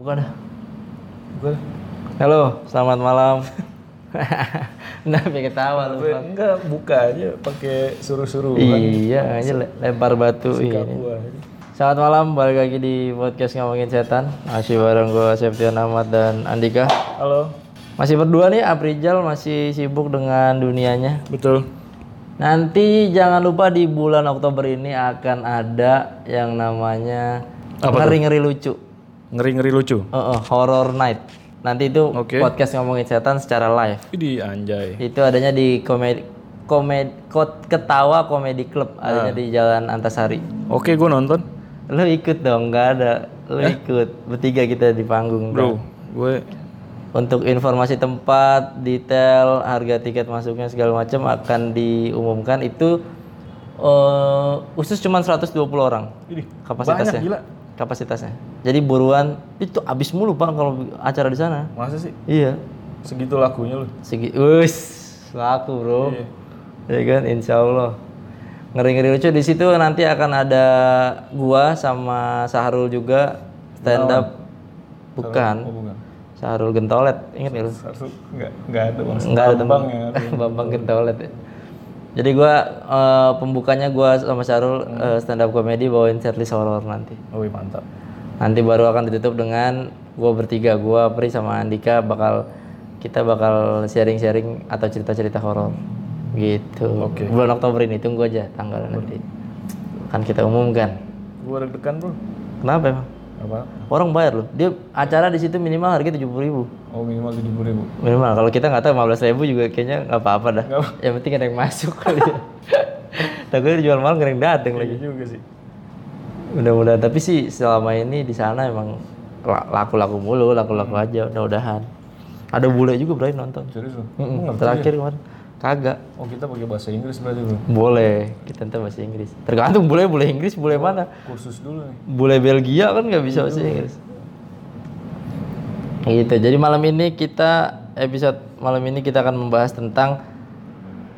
Bukan dah. Gue Halo, selamat malam. nah, pengen ketawa lu. Enggak buka aja pakai suruh-suruh Iya, aja le- lempar batu ini. Aja. Selamat malam, balik lagi di podcast ngomongin setan. Masih bareng gua Septian Ahmad dan Andika. Halo. Masih berdua nih, Aprijal masih sibuk dengan dunianya. Betul. Nanti jangan lupa di bulan Oktober ini akan ada yang namanya Apa ngeri-ngeri lucu. Ngeri-ngeri lucu. Heeh, horror night. Nanti itu Oke. podcast ngomongin setan secara live. Ini anjay. Itu adanya di komedi komedi Kot- ketawa komedi club adanya Ah. di Jalan Antasari. Oke, gue nonton. Lu ikut dong, nggak ada. Lu ikut. Bertiga kita di panggung. Bro, gue Untuk informasi tempat, detail, harga tiket masuknya segala macam akan diumumkan itu eh khusus cuma 120 orang ini kapasitasnya. banyak gila. Kapasitasnya. Jadi buruan itu habis mulu Pak kalau acara di sana. Masa sih Iya. segitu lakunya lu? Segi, wis, laku bro. Iya. Ya kan, insya Allah. Ngeri-ngeri lucu di situ nanti akan ada gua sama Sahrul juga stand up. Bukan, Oh, bukan. Sahrul Gentolet, ingat nggak lu? Enggak ada Bang. Enggak ada teman. ya. Bambang Gentolet. ya. Jadi gua eh, pembukanya gua sama Sahrul eh, stand up comedy bawain setlist horror nanti. Oh, mantap. Nanti baru akan ditutup dengan gua bertiga, gua Pri sama Andika bakal kita bakal sharing-sharing atau cerita-cerita horor. Gitu. Oke. Bulan Oktober ini tunggu aja tanggal nanti. Kan kita umumkan. Gue deg-degan, Bro. Kenapa emang? Apa? Orang bayar loh. Dia acara di situ minimal harga tujuh ribu. Oh, minimal 70.000 ribu. Minimal. Kalau kita nggak tahu 15 ribu juga kayaknya nggak apa-apa dah. Nggak Yang penting ada yang masuk kali ya. Takutnya dijual mahal nggak ada yang dateng lagi. Iya juga sih. Mudah-mudahan. Tapi sih selama ini di sana emang la- laku-laku mulu, laku-laku aja. Mudah-mudahan. Ada bule juga berani nonton. Serius? Mm-mm, Lu ngerti Terakhir kemarin kagak. Oh, kita pakai bahasa Inggris berarti, Bro. Boleh. Kita ntar bahasa Inggris. Tergantung bule bule Inggris bule mana. Kursus dulu nih. Bule Belgia kan nggak bisa bahasa Inggris. Gitu. Jadi malam ini kita episode malam ini kita akan membahas tentang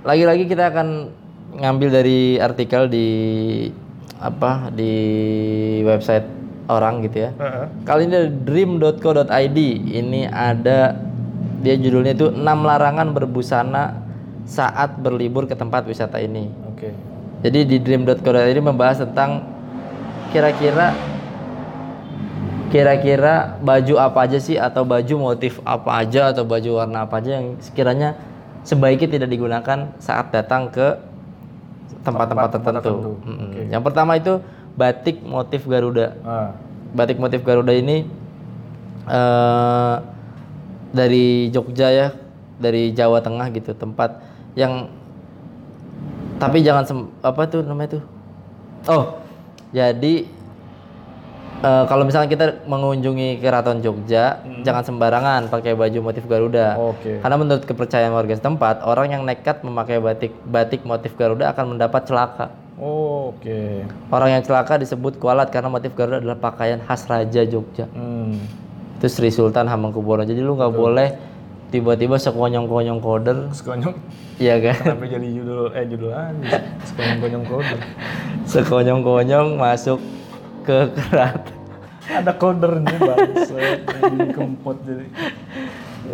lagi-lagi kita akan ngambil dari artikel di apa di website orang gitu ya. Heeh. Kali ini dari dream.co.id. Ini ada dia judulnya itu 6 larangan berbusana saat berlibur ke tempat wisata ini. Oke. Jadi di dream.co.id membahas tentang kira-kira kira-kira baju apa aja sih atau baju motif apa aja atau baju warna apa aja yang sekiranya sebaiknya tidak digunakan saat datang ke tempat-tempat tertentu. tertentu. Mm-mm. Yang pertama itu batik motif Garuda. Ah, Batik motif Garuda ini eh dari Jogja ya, dari Jawa Tengah gitu, tempat yang tapi jangan sem- apa tuh namanya tuh? Oh, jadi eh, kalau misalnya kita mengunjungi keraton Jogja, jangan sembarangan pakai baju motif Garuda. Oke. Karena menurut kepercayaan warga setempat, orang yang nekat memakai batik batik motif Garuda akan mendapat celaka. Oh, oke. Orang yang celaka disebut kualat karena motif Garuda adalah pakaian khas Raja Jogja. Hmm. Itu Sri Sultan Hamengkubuwono. Jadi lu nggak boleh tiba-tiba sekonyong-konyong koder, Sekonyong. iya kan? Kenapa jadi judul eh judul aja? Sekonyong-konyong kode. Sekonyong-konyong masuk ke keraton. Ada kodernya. Jadi kempot jadi.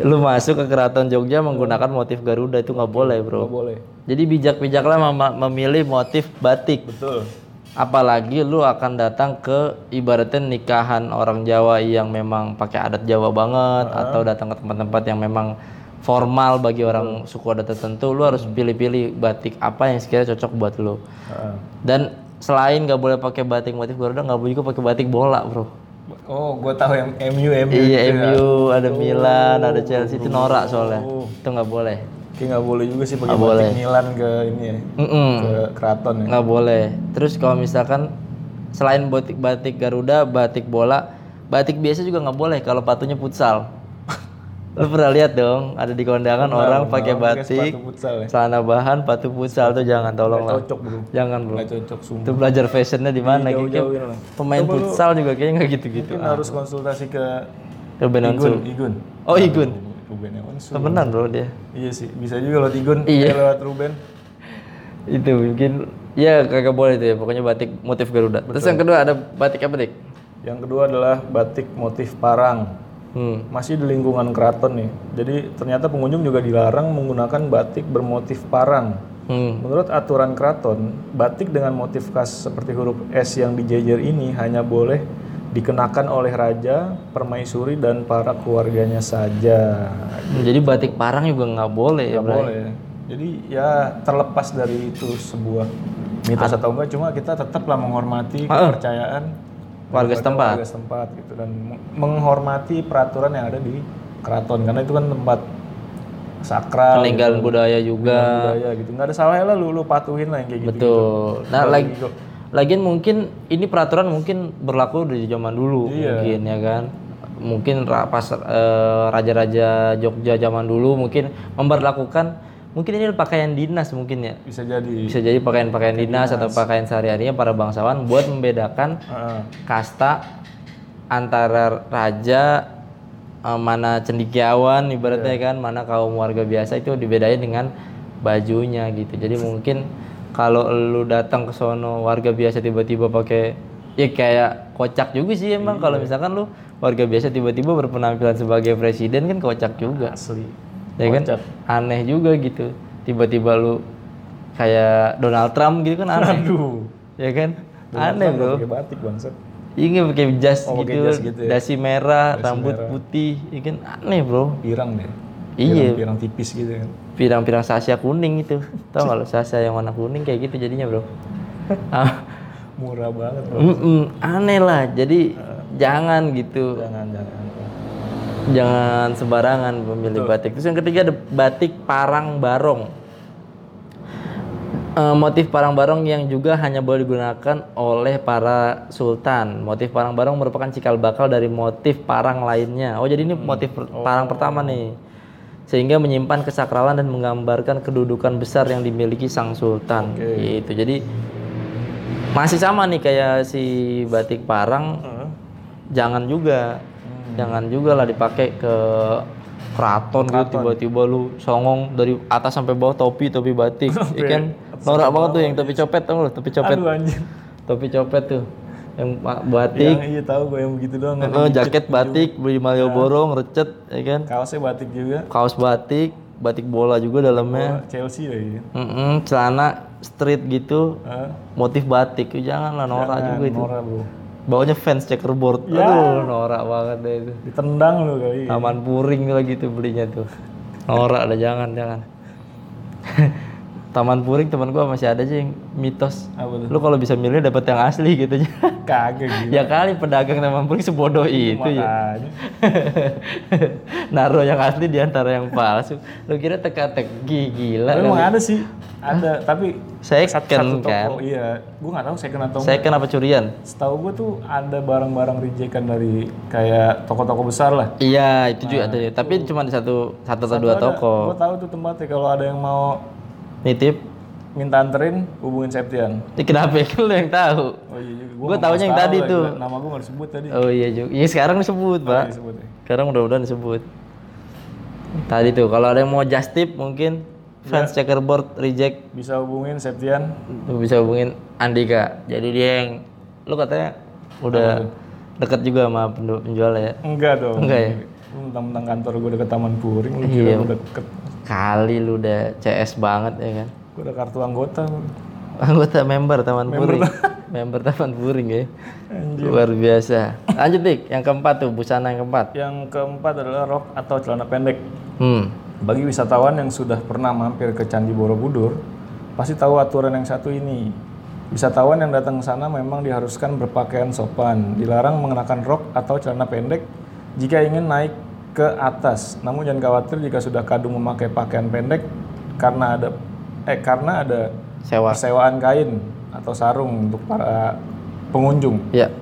Lu masuk ke keraton Jogja menggunakan motif Garuda itu nggak boleh, bro. boleh. Jadi bijak-bijaklah mem- memilih motif batik. Betul. Apalagi lu akan datang ke ibaratnya nikahan orang Jawa yang memang pakai adat Jawa banget atau datang ke tempat-tempat yang memang formal bagi orang suku adat tertentu, lu harus pilih-pilih batik apa yang sekiranya cocok buat lu. Ah. Dan selain nggak boleh pakai batik motif Garuda, nggak boleh juga pakai batik bola, bro. Oh, gue tahu yang MU MU. Iya, itu ya. MU, ada Milan, ada Chelsea itu norak soalnya. Oh. Itu nggak boleh. Kayak nggak boleh juga sih pakai batik boleh. Milan ke ini ya. Mm-mm. Ke keraton ya. nggak boleh. Terus kalau misalkan selain batik batik Garuda, batik bola, batik biasa juga nggak boleh kalau patunya futsal. Lu pernah lihat dong, ada di kondangan orang pakai pakai batik, futsal ya. celana bahan, patu futsal tuh jangan tolong lah. Cocok bro. Jangan bro. Cocok sumpah. Itu belajar fashionnya di mana? Kayaknya Jauh-jauhin lah. pemain futsal juga kayaknya nggak gitu-gitu. Mungkin harus konsultasi ke Ruben Igun. Onsu. Igun. Oh Igun. Ruben Onsu. Temenan bro dia. Iya sih, bisa juga lewat Igun, Iya. eh, lewat Ruben. Itu mungkin ya kagak boleh tuh ya pokoknya batik motif Garuda. Terus yang kedua ada batik apa dik? Yang kedua adalah batik motif parang. Hmm. Masih di lingkungan keraton nih. Jadi ternyata pengunjung juga dilarang menggunakan batik bermotif parang. Hmm. Menurut aturan keraton, batik dengan motif khas seperti huruf S yang dijejer ini hanya boleh dikenakan oleh raja, permaisuri dan para keluarganya saja. Jadi batik parang juga nggak boleh ya, Nggak Bray? boleh. Jadi ya terlepas dari itu sebuah mitos atau enggak, cuma kita tetaplah menghormati kepercayaan Warga setempat. warga setempat gitu dan meng- menghormati peraturan yang ada di keraton karena itu kan tempat sakral Peninggalan budaya juga. budaya gitu nggak ada salahnya lah lu lu patuhin lah yang kayak gitu Betul. Nah, Bagi lagi kok. Lagian mungkin ini peraturan mungkin berlaku dari zaman dulu Iya. mungkin ya kan. Mungkin pas eh, raja-raja Jogja zaman dulu mungkin memperlakukan mungkin ini pakaian dinas mungkin ya. bisa jadi Bisa jadi pakaian-pakaian dinas atau pakaian sehari-harinya para bangsawan buat membedakan kasta antara raja eh, mana cendikiawan ibaratnya Iya. kan mana kaum warga biasa itu dibedain dengan bajunya gitu jadi mungkin kalau lu datang ke sono warga biasa tiba-tiba pakai ya kayak kocak juga sih emang. Iya. kalau misalkan lu warga biasa tiba-tiba berpenampilan sebagai presiden kan kocak juga. Asli. Ya kan? Aneh juga gitu. Tiba-tiba lu kayak Donald Trump gitu kan aneh. Aduh. Ya kan? Aneh bro. pakai batik bangsat. Iya pakai jas Oh, gitu, jas gitu ya. dasi merah, Dasi rambut merah. putih, ya kan? Aneh bro. pirang deh. Iya. pirang tipis gitu kan Pirang-pirang Sasha kuning itu, tau gak lo Sasha yang warna kuning kayak gitu jadinya bro. Ah, murah banget bro mm-mm, aneh lah, jadi jangan gitu, jangan jangan jangan sembarangan memilih batik. Terus yang ketiga ada batik parang barong. Eh, motif parang barong yang juga hanya boleh digunakan oleh para sultan. Motif parang barong merupakan cikal bakal dari motif parang lainnya. Oh, jadi ini motif per- parang pertama nih. Sehingga menyimpan kesakralan dan menggambarkan kedudukan besar yang dimiliki sang sultan. Gitu. Jadi masih sama nih kayak si batik parang. Heeh. jangan juga jangan juga lah dipakai ke keraton gitu. Tiba-tiba lu songong dari atas sampai bawah topi topi batik. Ya kan? Norak banget tuh yang topi copet tau lu? Topi copet. Aduh anjir topi copet tuh yang batik. Yang iya tahu gue yang begitu doang. Eh, jaket batik beli Malioboro ngerecet ya kan? Kaosnya batik juga. Kaos batik batik bola juga dalamnya. Oh, Chelsea lagi Mm-mm, celana street gitu. Hah? motif batik jangan lah norak juga itu. Nora bro. Bawanya fans checkerboard. Ya. aduh norak banget deh itu. Ditendang lu kali. Taman Puring lagi tuh belinya tuh. Norak ada jangan jangan. Taman Puring teman gua masih ada aja yang mitos. apa tuh Lu kalau bisa milih dapat yang asli gitu aja. kagak gitu ya kali pedagang Taman Puring sebodoh itu ya. Naruh yang asli di antara yang palsu. Lu kira teka-teki gila. kali. emang ada sih ada tapi Second satu, satu toko kan. iya gue nggak tahu second atau Saya kenapa curian? setahu gue tuh ada barang-barang rejekan dari kayak toko-toko besar lah Iya, itu juga ada. Tapi cuma di satu satu atau dua toko. gue tahu tuh tempatnya kalau ada yang mau Nitip. minta anterin hubungin Septian kenapa kan lu yang tahu? oh iya juga Gua taunya yang tadi tuh. nama gue nggak disebut tadi Oh iya juga. Iya sekarang disebut, Pak. disebut ya. Sekarang mudah-mudahan disebut. Tadi tuh kalau ada yang mau just tip mungkin fans checkerboard reject bisa hubungin Septian bisa hubungin Andika. Jadi dia yang lu katanya udah deket juga sama penjual ya. enggak dong Enggak ya? Lu mentang-mentang kantor gue deket Taman Puring lu Iya. kira gue deket Kali lu udah CS banget ya kan. gue udah kartu anggota. Anggota member Taman Puring. member Taman Puring ya. Luar biasa. Lanjut Dik, yang keempat tuh busana yang keempat. yang keempat adalah rok atau celana pendek Hmm. Bagi wisatawan yang sudah pernah mampir ke Candi Borobudur, pasti tahu aturan yang satu ini. Wisatawan yang datang ke sana memang diharuskan berpakaian sopan, dilarang mengenakan rok atau celana pendek jika ingin naik ke atas. Namun jangan khawatir jika sudah kadung memakai pakaian pendek karena ada eh karena ada Sewa. persewaan kain atau sarung untuk para pengunjung. Ya.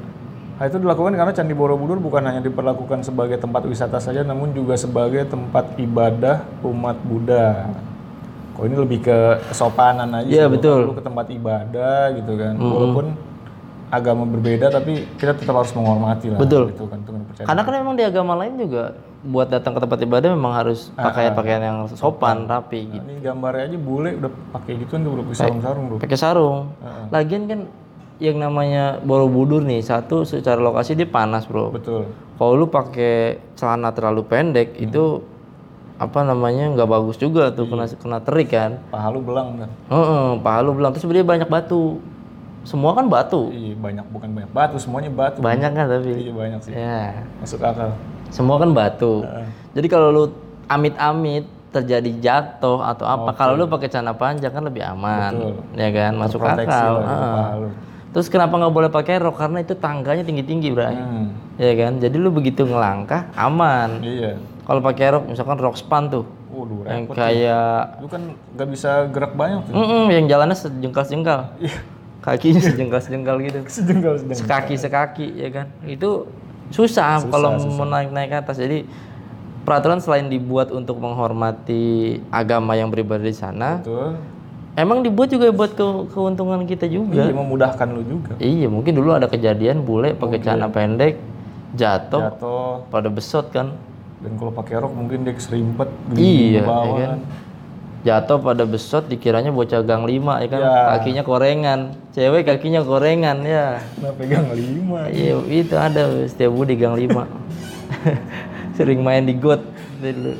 Hal itu dilakukan karena Candi Borobudur bukan hanya diperlakukan sebagai tempat wisata saja, namun juga sebagai tempat ibadah umat Buddha. Kok ini lebih ke kesopanan aja. Iya, betul. Lu ke tempat ibadah gitu kan. Walaupun agama berbeda, tapi kita tetap harus menghormati lah. Betul. Gitu kan, itu kan percaya. Karena kan memang di agama lain juga buat datang ke tempat ibadah memang harus pakaian-pakaian yang sopan, rapi gitu. Nah, ini gambarnya aja bule udah pakai gituan tuh udah pakai sarung-sarung bro. Pakai sarung. Lagian kan yang namanya Borobudur nih, satu secara lokasi dia panas, Bro. Betul. Kalau lu pakai celana terlalu pendek itu apa namanya nggak bagus juga tuh kena kena terik kan. Paha lu belang kan? Heeh, paha lu belang terus dia banyak batu. Semua kan batu. Iya banyak bukan banyak batu semuanya batu. Banyak kan tapi. Iya banyak sih. Ya. Masuk akal. Semua kan batu. Jadi kalau lu amit-amit terjadi jatuh atau apa, kalau lu pakai celana panjang kan lebih aman, Betul. ya kan, masuk akal. lah lu. Terus kenapa nggak boleh pakai rok? Karena itu tangganya tinggi-tinggi, Bray. Hmm. Ya kan, jadi lu begitu ngelangkah aman. Iya. Kalau pakai rok, misalkan rok span tuh, Waduh, yang repot. kayak, Lu kan nggak bisa gerak banyak tuh. Mm-mm, yang jalannya sejengkal-sejengkal, Iya. kakinya sejengkal-sejengkal gitu, Sejengkal sejengkal. sekaki sekaki, ya kan. Itu susah, kalau mau naik-naik ke atas. Jadi peraturan selain dibuat untuk menghormati agama yang beribadah di sana, Betul. emang dibuat juga buat ke- keuntungan kita juga. Iya memudahkan lu juga. Iya, mungkin dulu ada kejadian bule pakai celana pendek jatuh Jatuh pada besot kan. dan kalau pakai rok mungkin dia keserimpet Iya, bawah ya kan? kan. Jatuh pada besot dikiranya bocah gang lima ya kan. Ya. Kakinya korengan. Cewek kakinya korengan ya. Nah pegang lima. Iya, itu ada setiap budi gang lima. Sering main di got dulu.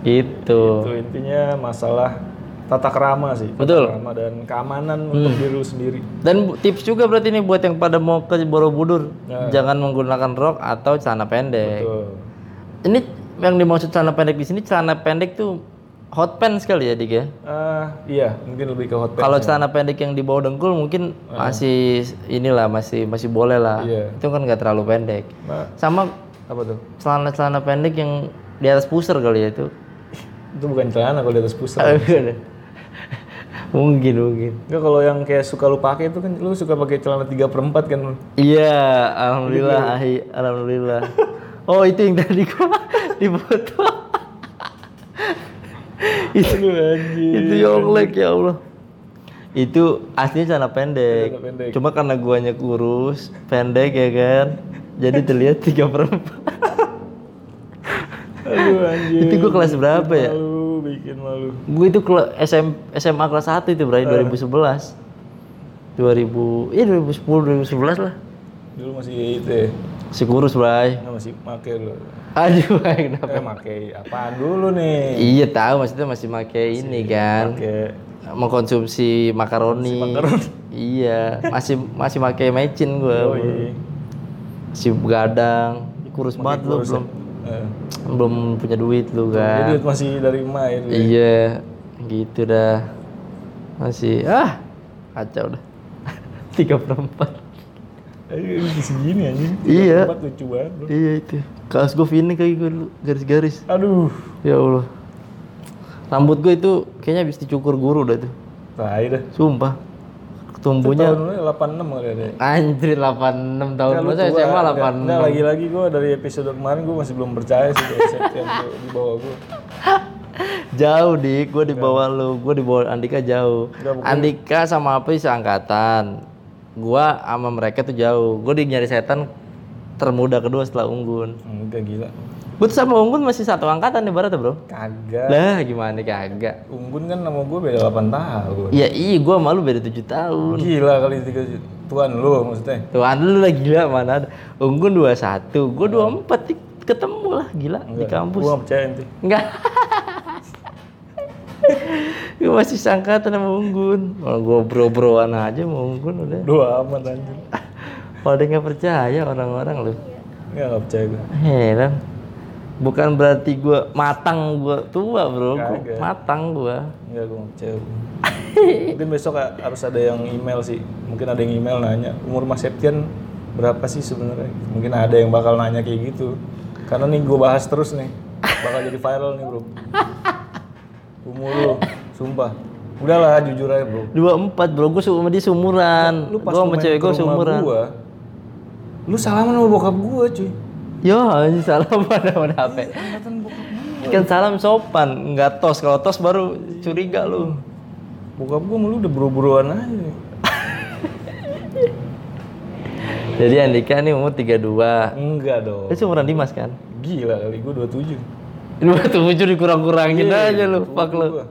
Itu. Itu intinya masalah tata kerama sih. Tata Betul. kerama dan keamanan untuk diri lu sendiri. Dan tips juga berarti nih buat yang pada mau ke Borobudur, Ya. jangan menggunakan rok atau celana pendek. Betul. Ini yang dimaksud celana pendek di sini celana pendek tuh hot pants sekali ya Dik ya. Ah, iya, mungkin lebih ke hot pants. Kalau celana pendek yang di bawah dengkul mungkin masih inilah masih masih boleh lah. Iya. Itu kan nggak terlalu pendek. Nah, Sama apa tuh? celana-celana pendek yang di atas pusar kali ya itu. Itu bukan celana kalau di atas pusat. mungkin mungkin. Enggak kalau yang kayak suka lu pakai itu kan lu suka pakai celana 3 per 4 kan. Iya, alhamdulillah, ahi, alhamdulillah. Oh itu yang tadi gua di foto. itu Aduh itu yonglek ya Allah. Itu aslinya celana pendek. Pendek. Cuma karena guanya kurus, pendek ya kan. Jadi terlihat tiga per empat. Aduh anjir. itu gua kelas berapa ya? Malu, bikin malu. Gue itu kela- SM, SMA kelas 1 itu berarti 2011. 2000, iya 2010 2011 lah. Dulu masih itu ya. Si kurus, Bray. Masih make lu. Aduh, Bray, kenapa? Eh make apaan dulu nih? Iya tahu maksudnya masih pakai ini kan. Pakai Mengkonsumsi makaroni. makaroni. iya, masih masih pakai mecin gue. oh iya. Si begadang, kurus banget lu belum Eh. belum punya duit lu kan. masih dari emak itu. ya. Iya, gitu dah. Masih ah kacau dah. Tiga perempat. Segini anjing. Iya. Tempat lucu banget, bro. Iya itu. Kaos gue ini kayak gue dulu garis-garis. Aduh. Ya Allah. Rambut gue itu kayaknya habis dicukur guru dah tuh. Tai dah. Sumpah. Tumbuhnya Tahun lu 86 kali ada. ya? anjir 86 tahun. Masa. SMA Enggak, 86. enggak, lagi-lagi gue dari episode kemarin gue masih belum percaya sih tuh di bawah gue. Jauh dik, gue di bawah lu, gue di bawah Andika jauh. Andika sama apa seangkatan. Gua sama mereka tuh jauh. Gue di nyari setan termuda kedua setelah Unggun. Enggak gila. Gue tuh sama Unggun masih satu angkatan nih Barat bro. Kagak. Lah gimana kagak. Unggun kan sama gue beda 8 tahun. Ya iya gue malu beda 7 tahun. Gila kali tiga tuan lu maksudnya. Tuhan lu lah gila mana ada. Unggun 21, gue 24 dik- ketemu lah gila di kampus. Gue gak percaya ente. Enggak. gue masih sangkatan sama Unggun. Kalau gue bro-broan aja sama Unggun udah. Dua amat anjir. Kalau dia nggak percaya orang-orang lu. Enggak gak percaya gue. Heran. Bukan berarti gue matang gue tua bro. Gua Kagak. matang gue. Enggak gue gak percaya. Mungkin besok ha- harus ada yang email sih. Mungkin ada yang email nanya umur Mas Septian berapa sih sebenarnya? Mungkin ada yang bakal nanya kayak gitu. Karena nih gue bahas terus nih. Bakal jadi viral nih bro. Umur lu, sumpah. Udahlah jujur aja bro. 24 bro. Gue sama dia seumuran. Lu pas Gue sama cewek gue seumuran. gua, lu salaman sama bokap gua cuy. Ya, anjing salam pada pada HP. Gua. Kan salam sopan, nggak tos. Kalau tos baru curiga lu. Bokap gua malu udah buru-buruan aja. Jadi Andika nih umur 32. Enggak dong. Itu seumuran Dimas kan? Gila kali gua 27. 27 dikurang-kurangin Iya, aja lu, fuck lu. Gua.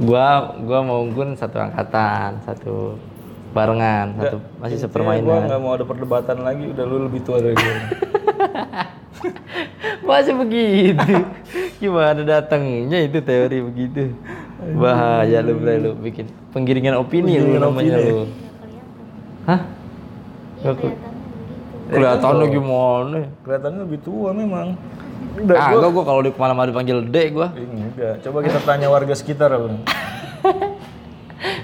Gua gua mau unggun satu angkatan, satu barengan satu masih sepermainan Gua nggak mau ada perdebatan lagi. Udah lu lebih tua dari gue. masih begitu gimana datangnya itu teori begitu bahaya lu bro lu bikin penggiringan opini lu namanya opini. lu hah Nggak ke- kelihatannya gimana Kelihatannya lebih tua memang. Udah ah gua. gua, kalau di ke mana-mana dipanggil dek gua udah. Coba kita tanya warga sekitar apa?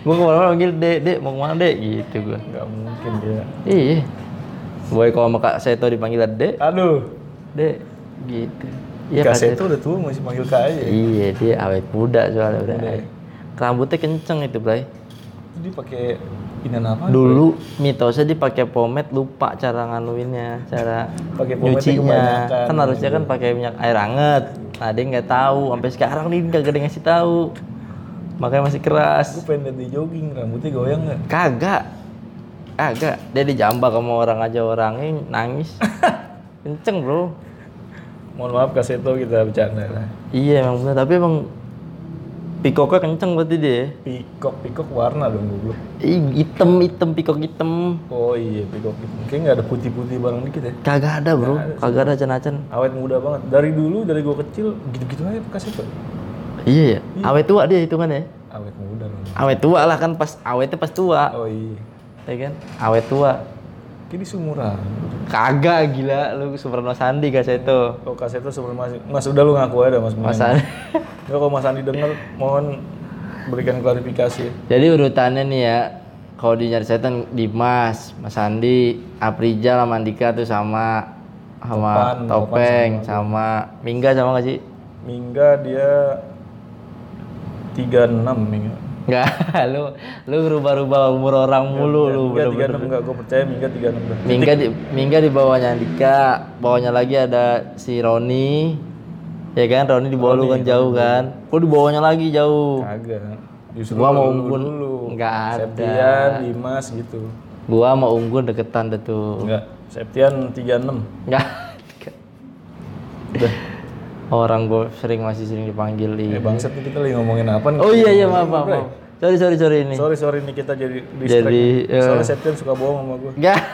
gua ke mana-mana panggil dek dek mau ke mana dek gitu gua Nggak mungkin ya. iya boy kalau sama kak Seto dipanggil dek Aduh. dek gitu iya Kak Seto udah tua masih panggil Kak aja. iya dia awet muda soalnya udah rambutnya kenceng itu bray Dia pakai ini apa? Dulu mitosnya dipakai pomade lupa cara nganuinnya, cara Pakai pomade nyucinya. Kan harusnya kan pakai minyak air hangat. Nah, dia nggak tahu, sampai sekarang nih nggak ada yang ngasih tahu. Makanya masih Gue keras. pengen liat dia jogging, rambutnya goyang nggak? Kagak. Kagak. Dia dijambak sama orang aja orangnya nangis. Kenceng, Bro. Mohon maaf Kak Seto kita bercanda lah. Iya emang bener, tapi emang pikoknya kenceng berarti dia. Pikok, pikok warna dong gue. Ih, hitam, hitam, pikok hitam. Oh iya pikok itu. Kayaknya nggak ada putih-putih bareng dikit ya. Kagak ada, Bro. Kagak ada acan-acan. Awet muda banget. Dari dulu, dari gue kecil, gitu-gitu aja Kak Seto. Iya ya. Awet tua dia hitungannya. Awet muda dong. Awet tua lah kan pas awetnya pas tua, Oh iya. ya kan? Awet tua. Kini sumuran. Kagak gila lu Suparno Sandi itu. Oh sebelum masih, Mas udah lu ngaku aja Mas. Mas Sandi. Ya kalau Mas Andi denger, mohon berikan klarifikasi. Jadi urutannya nih ya, kalau di nyari setan Dimas, Mas Sandi, Aprijal sama Andika tuh sama sama Topan, Topeng, sama Mingga sama gak sih? Mingga dia 36 Mingga. Enggak, lu lu rubah-rubah umur orang mulu lu Mingga bener-bener. 36 enggak, gue percaya Mingga 36 dah. Mingga di Mingga di bawahnya Andika, bawahnya lagi ada si Roni. Ya kan, Roni di bawah lu kan jauh kan. Kok di bawahnya lagi jauh. Kagak. Justru Gua mau unggun. dulu. Nggak ada. Septian, Dimas gitu. Gua sama Unggun deketan deh tuh. Enggak. Septian 36. Enggak. Udah. Orang gue sering masih sering dipanggil Eh di. bangsat nih kita lagi ngomongin apa nih? Oh iya iya maaf maaf. maaf. Sorry sorry sorry ini. Sorry sorry nih kita jadi distract. Jadi, eh. Soalnya Septian suka bohong sama gue. Enggak.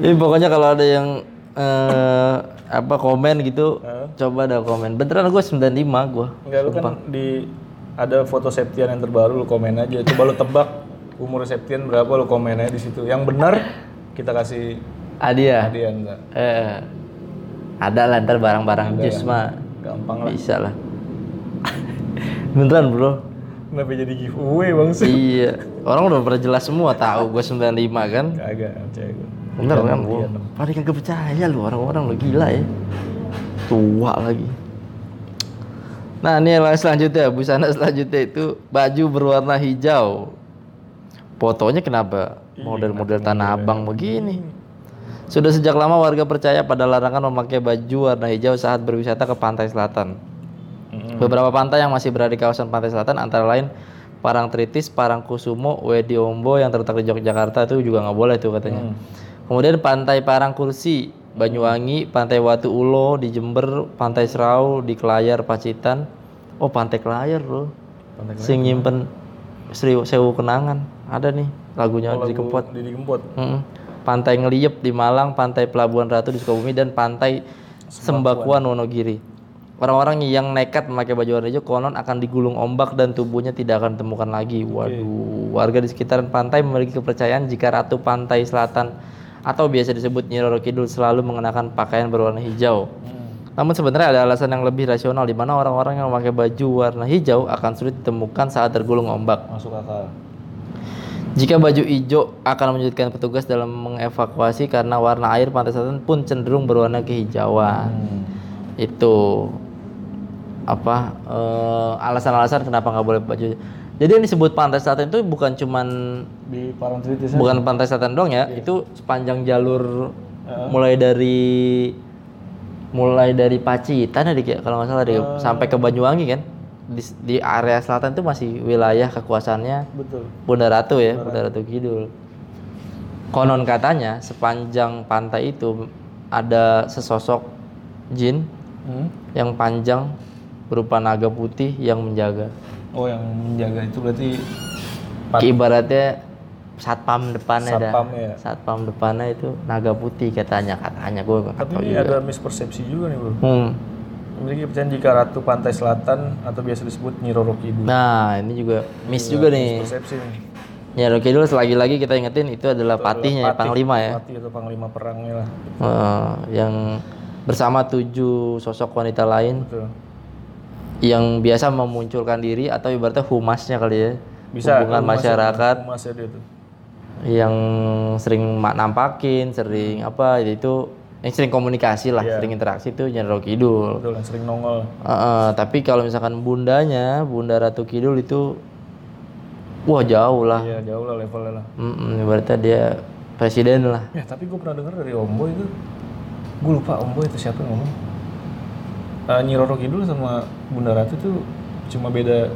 Ini pokoknya kalau ada yang eh, apa komen gitu, Heeh. coba ada komen. Beneran gue 95 gua. Enggak lu kan di ada foto Septian yang terbaru lu komen aja. Coba lu tebak umur Septian berapa lu komen aja di situ. Yang benar kita kasih Adia. hadiah enggak. Eh, ada lah ntar barang-barang jus mah Gampang lah. bisa lah. Beneran bro? Kenapa jadi giveaway bang sih? iya. Orang udah pada jelas semua tahu gue 95 kan. Kagak, percaya gue. Bener kan gua. Pada kagak percaya lu orang-orang lu gila ya. Tua lagi. Nah ini yang selanjutnya busana selanjutnya itu baju berwarna hijau. Fotonya kenapa model-model tanah abang begini? Sudah sejak lama warga percaya pada larangan memakai baju warna hijau saat berwisata ke pantai selatan. Beberapa pantai yang masih berada di kawasan pantai selatan antara lain Parangtritis, Parangkusumo, Wedi Ombo yang terletak di Yogyakarta itu juga nggak boleh tuh katanya. Kemudian pantai Parangkursi, Banyuwangi, pantai Watu Ulo di Jember, pantai Serau di Kelayar, Pacitan. Oh pantai Kelayar bro, Pantai sing nyimpen Sri Sewu Kenangan ada nih lagunya di Kempot. Didi Kempot. Mm-mm. Pantai Ngeliep di Malang, Pantai Pelabuhan Ratu di Sukabumi dan Pantai Sembakuan Wonogiri. Orang-orang yang nekat memakai baju warna hijau konon akan digulung ombak dan tubuhnya tidak akan ditemukan lagi. Waduh, warga di sekitaran pantai memiliki kepercayaan jika Ratu Pantai Selatan atau biasa disebut Nyi Roro Kidul selalu mengenakan pakaian berwarna hijau. Namun sebenarnya ada alasan yang lebih rasional di mana orang-orang yang memakai baju warna hijau akan sulit ditemukan saat tergulung ombak. Masuk akal. Jika baju hijau akan menyulitkan petugas dalam mengevakuasi karena warna air pantai selatan pun cenderung berwarna kehijauan. Hmm. Itu apa eh, alasan-alasan kenapa nggak boleh baju. Jadi yang disebut pantai selatan itu bukan cuman Di Parangtritis bukan pantai selatan doang ya, itu sepanjang jalur mulai dari mulai dari Pacitan ya ya, kalau nggak salah Dik, sampai ke Banyuwangi kan. Di, di area selatan itu masih wilayah kekuasaannya Betul. Bunda Ratu ya, Bunda Ratu Kidul. Konon katanya sepanjang pantai itu ada sesosok jin Hmm? yang panjang berupa naga putih yang menjaga. Oh yang menjaga itu berarti Pat- ibaratnya satpam depannya dah. Satpam ya. Satpam depannya itu naga putih katanya katanya gue Tapi ini juga. ada mispersepsi juga nih bro. Hmm. Memiliki kepercayaan jika Ratu Pantai Selatan atau biasa disebut Nyi Roro Kidul. Nah ini juga miss juga nih. Mispersepsi nih. Ya dulu lagi-lagi kita ingetin itu adalah patihnya ya, Patih, panglima ya. Patih atau panglima perangnya lah. Eh, yang bersama tujuh sosok wanita lain Betul. Yang biasa memunculkan diri atau ibaratnya humasnya kali ya. Bisa hubungan humas ya, masyarakat humas ya dia tuh. yang sering nampakin, sering apa itu yang sering komunikasi lah, Iya. sering interaksi itu Jenderal Kidul. Betul yang sering nongol. Eh, eh, tapi kalau misalkan bundanya, Bunda Ratu Kidul itu wah jauh lah. Iya jauh lah levelnya lah. Mm-mm, ibaratnya dia presiden lah. Ya tapi gue pernah dengar dari Ombo itu, gue lupa Ombo itu siapa yang ngomong. Eh, Nyi Roro Kidul sama Bunda Ratu tuh cuma beda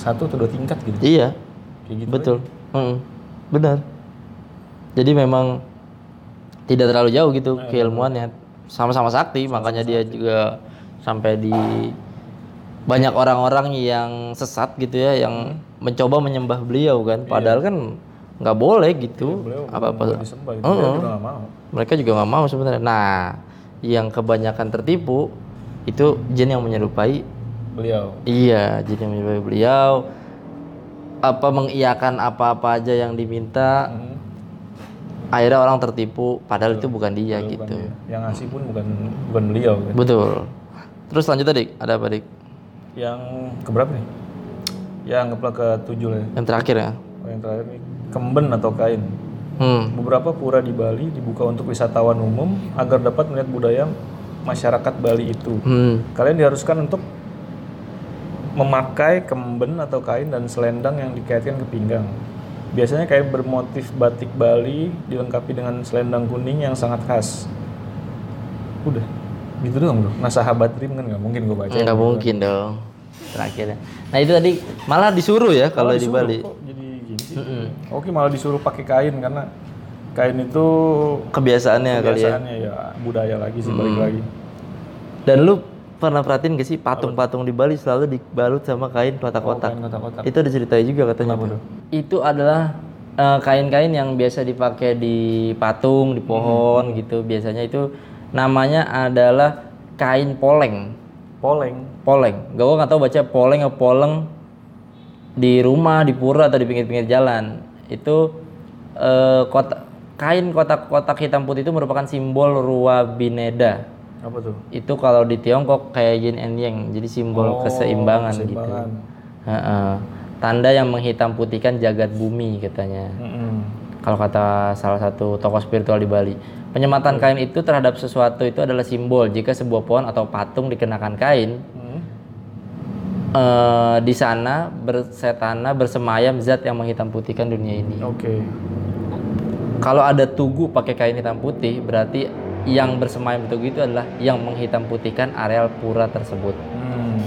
satu atau dua tingkat gitu. Iya, Kayak gitu. betul. Mm-mm, benar. Jadi memang tidak terlalu jauh gitu keilmuannya. Sama-sama sakti, makanya dia juga sampai di banyak orang-orang yang sesat gitu ya, yang mencoba menyembah beliau kan. Padahal kan nggak boleh gitu. Beliau Apa-apa. disembah gitu. Nggak mau. Mereka juga nggak mau sebenarnya. Nah, yang kebanyakan tertipu itu jin yang menyerupai Beliau. Iya, jin yang menyerupai beliau apa mengiyakan apa-apa aja yang diminta. Hmm, Akhirnya orang tertipu padahal itu bukan dia bukan gitu. dia. Yang ngasih pun bukan bukan beliau kan. Betul. Terus lanjut tadi, ada apa Dik? Yang keberapa nih? Ya anggaplah ke tujuh lah ya. Yang terakhir ya? Oh, yang terakhir nih kemben atau kain. Hmm. Beberapa pura di Bali dibuka untuk wisatawan umum agar dapat melihat budaya masyarakat Bali itu. Hmm. Kalian diharuskan untuk memakai kemben atau kain dan selendang yang dikaitkan ke pinggang. Biasanya kain bermotif batik Bali dilengkapi dengan selendang kuning yang sangat khas. Udah, gitu doang bro. Nah sahabat Rim kan nggak mungkin gue baca. Nggak mungkin dong. Terakhirnya. Nah itu tadi malah disuruh ya kalau di Bali. kok jadi gini sih. Oke malah disuruh pakai kain karena kain itu Kebiasaannya kali ya. kebiasaannya ya budaya lagi sih balik lagi. Dan lu pernah perhatiin gak sih patung-patung di Bali selalu dibalut sama kain kotak-kotak? Kotak-kotak. Itu diceritain juga katanya. tuh. Itu adalah eh, kain-kain yang biasa dipakai di patung, di pohon gitu. Biasanya itu namanya adalah kain poleng. Poleng. Poleng. Gak gua nggak tahu baca poleng atau poleng di rumah, di pura atau di pinggir-pinggir jalan. Itu eh, kotak kain kotak-kotak hitam putih itu merupakan simbol Rua Bineda. Apa tuh? Itu kalau di Tiongkok kayak yin and yang, jadi simbol Oh, keseimbangan, gitu. keseimbangan. Heeh. Tanda yang menghitam putihkan jagat bumi katanya. Mm-mm. Kalau kata salah satu tokoh spiritual di Bali, penyematan kain itu terhadap sesuatu itu adalah simbol. Jika sebuah pohon atau patung dikenakan kain, Hmm. eh, di sana bersetana bersemayam zat yang menghitam putihkan dunia ini. Oke. Kalau ada tugu pakai kain hitam putih, berarti yang bersemayam di tugu itu adalah yang menghitam putihkan areal pura tersebut. Hmm.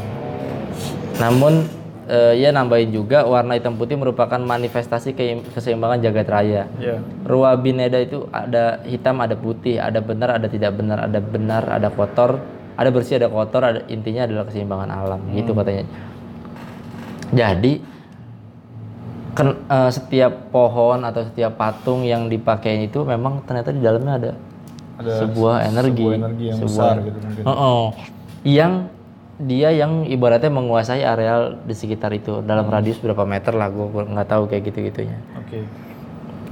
Namun eh, ia nambahin juga warna hitam putih merupakan manifestasi keseimbangan jagat raya. Ya. Rua bineda itu ada hitam, ada putih, ada benar, ada tidak benar, ada benar, ada kotor, ada bersih, ada kotor, ada intinya adalah keseimbangan alam, gitu katanya. Jadi ken- eh, setiap pohon atau setiap patung yang dipakai itu memang ternyata di dalamnya ada, Ada sebuah energi, sebuah energi yang sebuah- besar gitu mungkin. Heeh. yang dia yang ibaratnya menguasai areal di sekitar itu dalam Hmm. radius berapa meter lah, gue nggak tahu kayak gitu gitunya. Oke.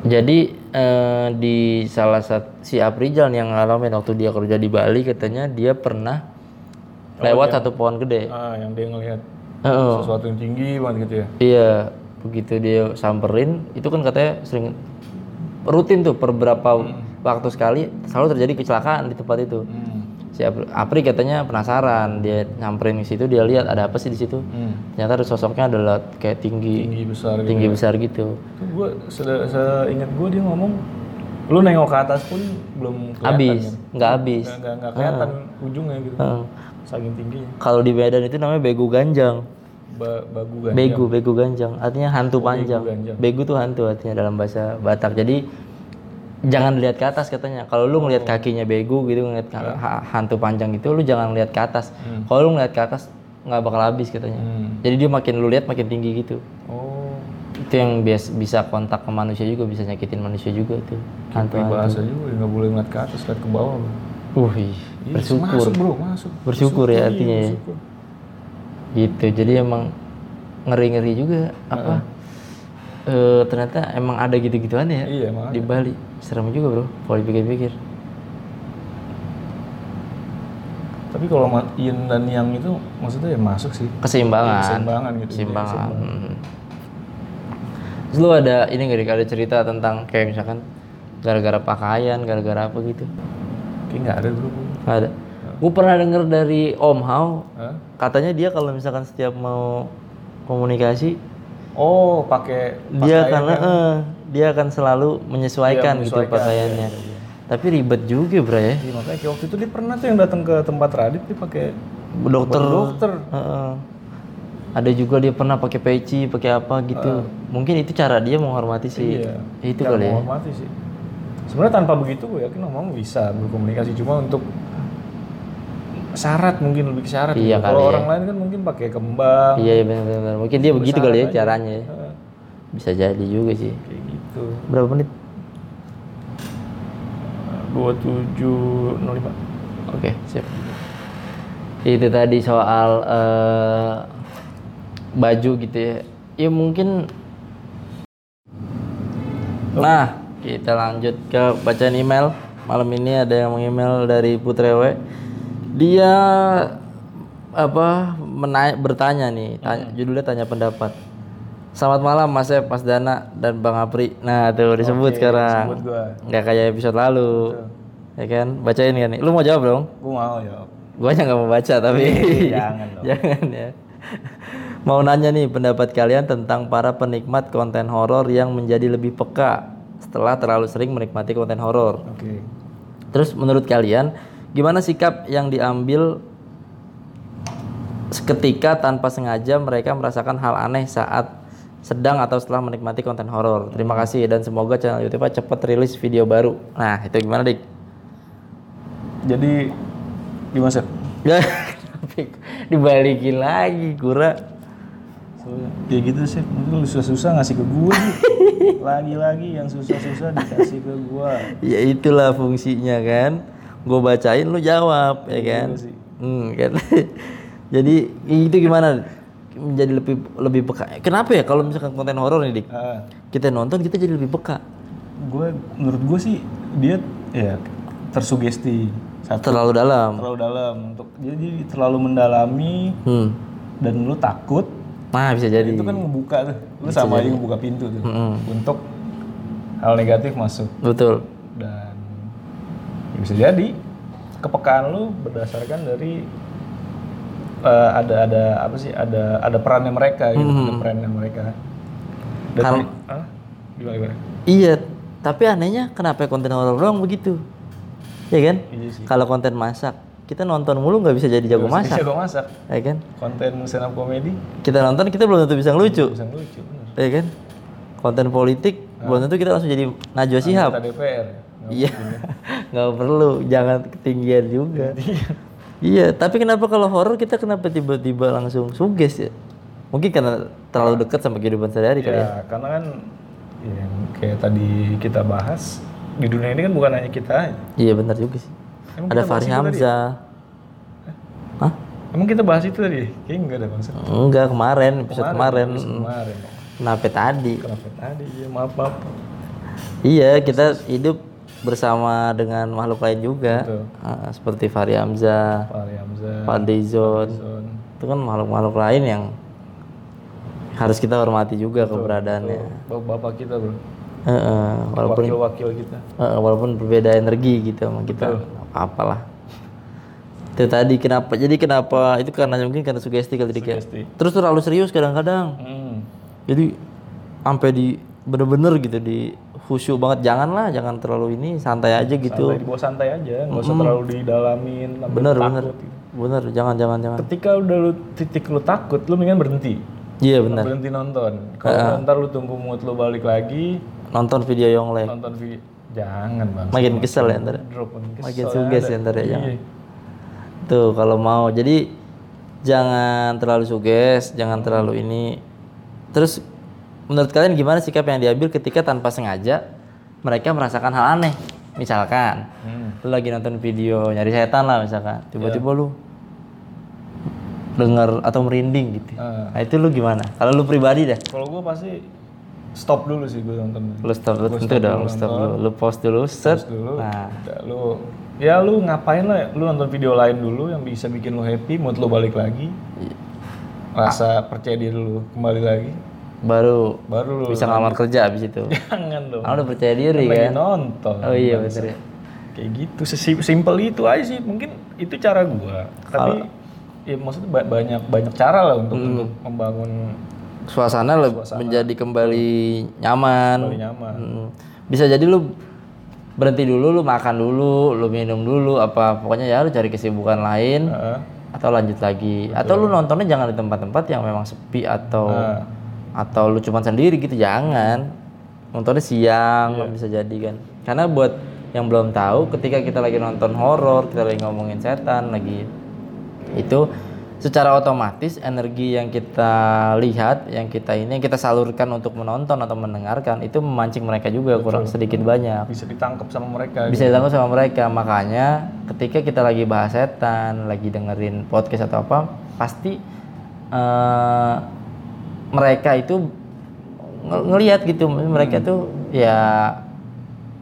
Jadi eh, di salah satu si Aprijal yang ngalamin waktu dia kerja di Bali katanya dia pernah Oh, lewat satu pohon gede. Ah, yang dia ngelihat Heeh. sesuatu yang tinggi banget gitu ya. Iya, begitu dia samperin itu kan katanya sering rutin tuh per berapa waktu sekali selalu terjadi kecelakaan di tempat itu. Hmm. Si Apri, Apri katanya penasaran, dia nyamperin ke situ dia lihat ada apa sih di situ. Hmm. Ternyata ada sosoknya adalah kayak tinggi Tinggi besar gitu. tinggi besar gitu. Itu gue seingat gue dia ngomong lu nengok ke atas pun belum Habis, kan? nggak habis. Nggak, nggak, kelihatan ujungnya gitu. Heeh. Saking tingginya. Kalau di Medan itu namanya begu ganjang. Ba bagu kan. Begu, begu ganjang. Artinya hantu panjang. ganjang. Begu tuh hantu artinya dalam bahasa Batak. Jadi jangan lihat ke atas katanya. Kalau lu ngelihat kakinya begu gitu, ngelihat ha- hantu panjang gitu, lu jangan lihat ke atas. Kalau lu ngelihat ke atas nggak bakal habis katanya. Hmm. Jadi dia makin lu lihat makin tinggi gitu. Oh. itu yang bias, bisa kontak ke manusia juga bisa nyakitin manusia juga tuh hantu bahasa juga nggak boleh ngeliat ke atas lihat ke bawah uh Iya, bersyukur masuk bro masuk Bersyukur ya iya, artinya ya. Gitu. Jadi emang ngeri ngeri juga apa? Eh ternyata emang ada gitu gituan ya iya emang di Bali. Serem juga bro kalau dipikir-pikir. Tapi kalau yin dan yang itu maksudnya ya masuk sih. Keseimbangan. Keseimbangan gitu keseimbangan. hmm. Terus lu ada ini gak ada cerita tentang kayak misalkan gara-gara pakaian gara-gara apa gitu? Kayak nggak ada bro. Nggak ada gue pernah denger dari Om Hao Hah? katanya dia kalau misalkan setiap mau komunikasi oh pakai dia akan yang- eh, dia akan selalu menyesuaikan, Iya, gitu menyesuaikan, pakaiannya. iya, iya, Tapi ribet juga, Bro ya. Iya, makanya waktu itu dia pernah tuh yang datang ke tempat Radit dia pakai Dokter. dokter Heeh. ada juga dia pernah pakai peci, pakai apa gitu. Mungkin itu cara dia menghormati si iya itu kali ya. menghormati sih sebenarnya tanpa begitu gue yakin omong bisa berkomunikasi cuma untuk syarat mungkin lebih ke syarat Iya gitu. kali kalau ya. orang lain kan mungkin pakai kembang Iya, iya benar-benar. Mungkin dia begitu kali ya aja. caranya. ya. Bisa jadi juga sih. kayak gitu Berapa menit? dua tujuh nol lima Oke, siap. Itu tadi soal eh, baju gitu ya. Ya mungkin Nah, kita lanjut ke bacaan email. Malam ini ada yang mengemail dari Putrewe. Dia apa menanya, bertanya nih, tanya, judulnya tanya pendapat. Selamat malam Mas Ep, Mas Dana dan Bang Apri. Nah, tuh disebut sekarang. sebut gua Nggak kayak episode lalu. Ya kan? Bacain kan nih. Lu mau jawab dong? gue mau ya Gua aja nggak mau baca tapi jangan dong. jangan ya. Mau nanya nih pendapat kalian tentang para penikmat konten horor yang menjadi lebih peka setelah terlalu sering menikmati konten horor. oke Terus menurut kalian gimana sikap yang diambil seketika tanpa sengaja mereka merasakan hal aneh saat sedang atau setelah menikmati konten horor. Terima kasih dan semoga channel YouTube cepat rilis video baru. Nah, itu gimana, Dik? jadi gimana sih Ya, dibalikin lagi, kura. ya gitu sih mungkin lu susah-susah ngasih ke gue lagi-lagi yang susah-susah dikasih ke gue Ya itulah fungsinya kan. Gue bacain lu jawab ya kan. sih. Hmm, kan. Jadi itu gimana? Menjadi lebih lebih peka. Kenapa ya kalau misalkan konten horor nih, Dik? ah Kita nonton kita jadi lebih peka. gue menurut gue sih dia ya tersugesti satu Terlalu dalam. terlalu dalam untuk jadi terlalu mendalami Hmm. dan lu takut Nah, bisa jadi. itu kan ngebuka tuh lu sama aja ngebuka pintu tuh Mm-mm. untuk hal negatif masuk Betul. Bisa jadi kepekaan lu berdasarkan dari eh, ada ada apa sih ada ada perannya mereka gitu ada perannya mereka dan Hah? gimana gimana Iya, tapi anehnya kenapa konten horor doang begitu? Ya kan? iya sih Kalau konten masak, kita nonton mulu nggak bisa jadi jago masak, bisa gua masak ya kan? konten stand up comedy Kita nonton kita belum tentu bisa ngelucu, bisa lucu bener ya kan? Konten politik belum tentu kita langsung jadi Najwa. Anggota DPR. Iya, nggak perlu, jangan ketinggian juga. iya, tapi kenapa kalau horor kita kenapa tiba-tiba langsung suges ya? Mungkin karena terlalu dekat sama kehidupan sehari-hari kali ya. ya karena kan ya, yang kayak tadi kita bahas di dunia ini kan bukan hanya kita. Iya benar juga sih. Emang Ada Fahri tadi ya? Hamzah. Hah? emang kita bahas itu tadi kayaknya enggak ada bangsa Enggak kemarin, episode kemarin. episode kemarin Kenapa tadi? kenapa tadi ya maaf maaf Iya, kita hidup bersama dengan makhluk lain juga. Betul. Ah, seperti Fahri Hamzah, Fahri Hamzah Fadlizon. Itu kan makhluk-makhluk lain yang harus kita hormati juga keberadaannya. Bapak, bapak kita bro Heeh, walaupun wakil wakil kita eh, walaupun berbeda energi gitu sama kita. Apalah. Itu tadi kenapa? Jadi kenapa? Itu karena mungkin karena sugesti kali. Sugesti. Terus terlalu serius kadang-kadang. hmm. Jadi sampai di bener-bener gitu di khusyuk banget. Janganlah jangan terlalu ini santai aja gitu. santai dibawa santai aja nggak usah terlalu didalamin bener takut bener. gitu. bener jangan jangan jangan. Ketika udah lu titik lu takut lu mendingan berhenti. Iya bener. Berhenti nonton. Kalau ntar lu tunggu mood lu balik lagi nonton video Yonglek nonton video jangan bang. Makin kesel ya ntar drop makin kesel makin ya suges ya ntar ya Iya. jangan tuh kalau mau. Jadi jangan terlalu suges jangan terlalu ini. Terus menurut kalian gimana sikap yang diambil ketika tanpa sengaja mereka merasakan hal aneh? Misalkan Hmm. lu lagi nonton video nyari setan lah misalkan, tiba-tiba Iya. lu dengar atau merinding gitu. Ah. Nah, itu lu gimana? Kalau lu pribadi dah, Kalau gue pasti stop dulu sih gue nonton. lu stop lu Gua tentu dong, dulu lu stop nonton. dulu, lu pause dulu, set. Terus dulu. Nah, udah, lu ya lu ngapain lah? Lu nonton video lain dulu yang bisa bikin lu happy, mood lu balik lagi. Iya. Rasa percaya diri lu kembali lagi. Baru Baru bisa ngelamar kerja abis itu. jangan dong. Kan udah percaya diri lagi kan? nonton. Oh iya bener ya. Kayak gitu, sesimpel itu aja sih. Mungkin itu cara gua. Tapi ya maksudnya ba- banyak banyak cara lah untuk, Hmm. untuk membangun Suasana, le- menjadi kembali nyaman. kembali nyaman. Hmm. Bisa jadi lu berhenti dulu, lu makan dulu, lu minum dulu, apa pokoknya ya lu cari kesibukan lain Heeh. atau lanjut lagi. Atau lu nontonnya jangan di tempat-tempat yang memang sepi atau Nah. Atau lu cuman sendiri gitu, jangan. Nontonnya siang Iya. bisa jadi kan. Karena buat yang belum tahu, ketika kita lagi nonton horor, kita lagi ngomongin setan, lagi itu secara otomatis energi yang kita lihat, yang kita ini, yang kita salurkan untuk menonton atau mendengarkan itu memancing mereka juga kurang sedikit banyak bisa ditangkap sama mereka. bisa ditangkap sama mereka makanya ketika kita lagi bahas setan lagi dengerin podcast atau apa pasti eh, mereka itu nge- ngelihat gitu. Mereka tuh ya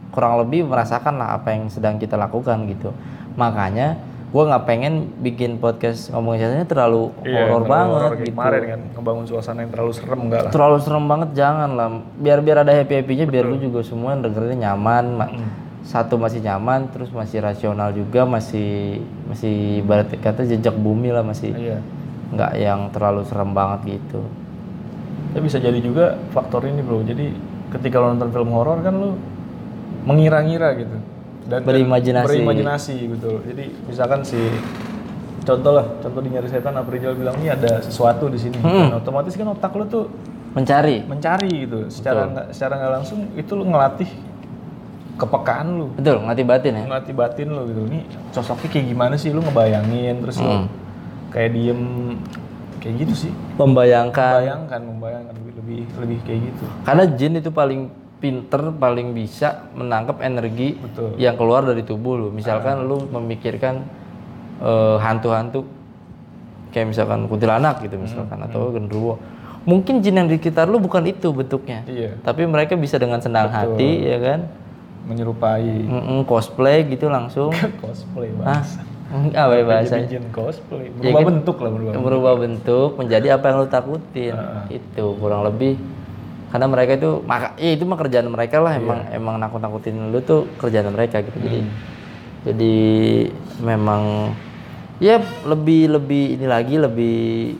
kurang lebih merasakan lah apa yang sedang kita lakukan gitu. Makanya gue nggak pengen bikin podcast ngomongin setannya terlalu Iya, horor banget kayak gitu. Kemarin kan ngebangun suasana yang terlalu serem enggak lah. terlalu serem banget jangan lah. Biar biar ada happy happynya biar lu juga semua yang dengerinnya nyaman ma- satu masih nyaman terus masih rasional juga masih masih ibarat kata jejak bumi lah masih Iya. nggak yang terlalu serem banget gitu Ya bisa jadi juga faktor ini bro. Jadi ketika lo nonton film horor kan lo mengira-ngira gitu. Dan Berimajinasi. berimajinasi gitu. Jadi misalkan si contoh lah, contoh di nyari setan Aprijal bilang ini ada sesuatu di sini. Hmm. Dan otomatis kan otak lo tuh mencari mencari gitu. Secara nggak secara nggak langsung itu lo ngelatih kepekaan lo, betul ngerti batin ya ngelatih batin lo gitu. Ini sosoknya kayak gimana sih lo ngebayangin terus Hmm. kayak diem kayak gitu sih. membayangkan. Bayangkan, membayangkan. Lebih lebih lebih kayak gitu. karena jin itu paling pinter paling bisa menangkap energi Betul. yang keluar dari tubuh lu. Misalkan lu memikirkan eh, hantu-hantu. Kayak misalkan kuntilanak gitu misalkan atau genderuwo. Mungkin jin yang di sekitar lu bukan itu bentuknya. Iya, tapi mereka bisa dengan senang hati ya kan? Menyerupai. Mm-mm, cosplay gitu langsung. Cosplay bangsa. Apa ya bahasanya Jadi jin cosplay, Ya berubah kan? bentuk lah berubah. berubah bentuk. menjadi apa yang lu takutin. Itu kurang lebih. Karena mereka itu maka ya itu mah kerjaan mereka lah. Emang emang nakut nakutin lu tuh kerjaan mereka gitu. Jadi jadi memang ya lebih lebih ini lagi lebih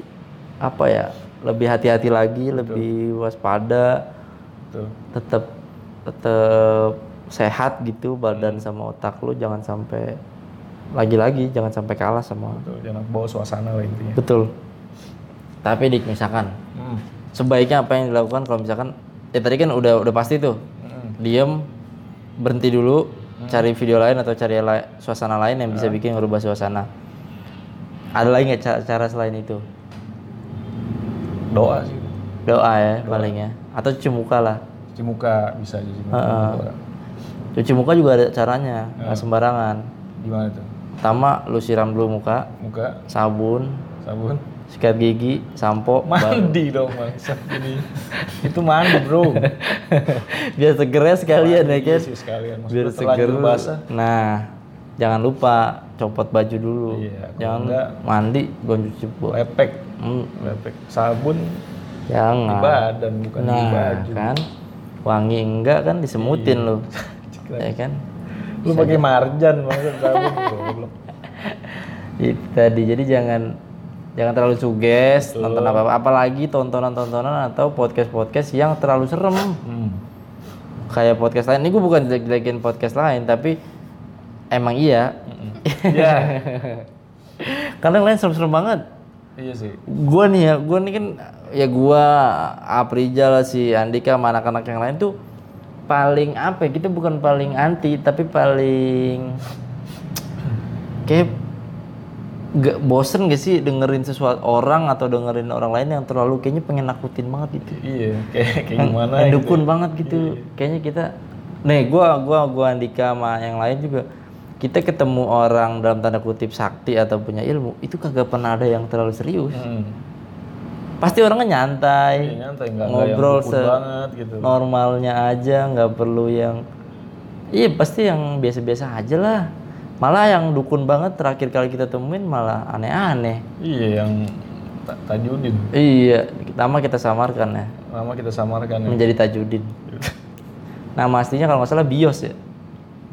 apa ya lebih hati-hati lagi lebih waspada. Betul. tetap tetap sehat gitu badan sama otak lu. Jangan sampai lagi-lagi jangan sampai kalah sama Betul, jangan bawa suasana lah intinya. betul tapi dik misalkan Hmm. sebaiknya apa yang dilakukan kalau misalkan ya tadi kan udah udah pasti tuh Hmm. diem berhenti dulu cari video lain atau cari la- suasana lain yang bisa bikin merubah suasana ada lagi nggak ca- cara selain itu Doa sih. doa ya paling ya atau cuci muka lah Cuci muka bisa cuci muka. Heeh. Doa. cuci muka juga ada caranya nggak sembarangan Gimana tuh? Pertama lu siram dulu muka Muka, sabun sabun, sikat gigi sampo mandi dong bangsa. Jadi itu mandi bro. biar segernya sekalian ya kan Iya sih sekalian. biar seger. basah. nah jangan lupa copot baju dulu. Iya, jangan enggak- mandi gua cuci Lepek, Hmm, lepek. Sabun di jangan badan bukan di nah baju. kan. Wangi enggak kan disemutin lu. Iya. ya kan? Lu pakai marjan maksud sabun. Itu tadi. Jadi jangan jangan terlalu suges nonton apa apa apalagi tontonan-tontonan atau podcast-podcast yang terlalu serem. Hmm. kayak podcast lain. Ini gue bukan jelek-jelekin podcast lain tapi emang iya. Iya. karena yang lain serem-serem banget. Iya sih. gua nih ya gua nih kan ya gua Aprijal si Andika sama anak-anak yang lain tuh paling apa ya kita bukan paling anti tapi paling kayak gak bosen gak sih dengerin sesuatu orang atau dengerin orang lain yang terlalu kayaknya pengen nakutin banget gitu Iya, kayak kayak gimana yang gitu. dukun banget gitu kayaknya kita nih gua gua gua Andika sama yang lain juga kita ketemu orang dalam tanda kutip sakti atau punya ilmu itu kagak pernah ada yang terlalu serius Hmm. pasti orangnya nyantai Iya, nyantai nggak ngobrol dukun se banget gitu. normalnya aja nggak perlu yang iya pasti yang biasa-biasa aja lah malah yang dukun banget terakhir kali kita temuin malah aneh-aneh. Iya, yang Ta- Tajudin. iya nama kita samarkan ya. Nama kita samarkan ya. menjadi Tajudin nama aslinya kalau nggak salah Bios ya.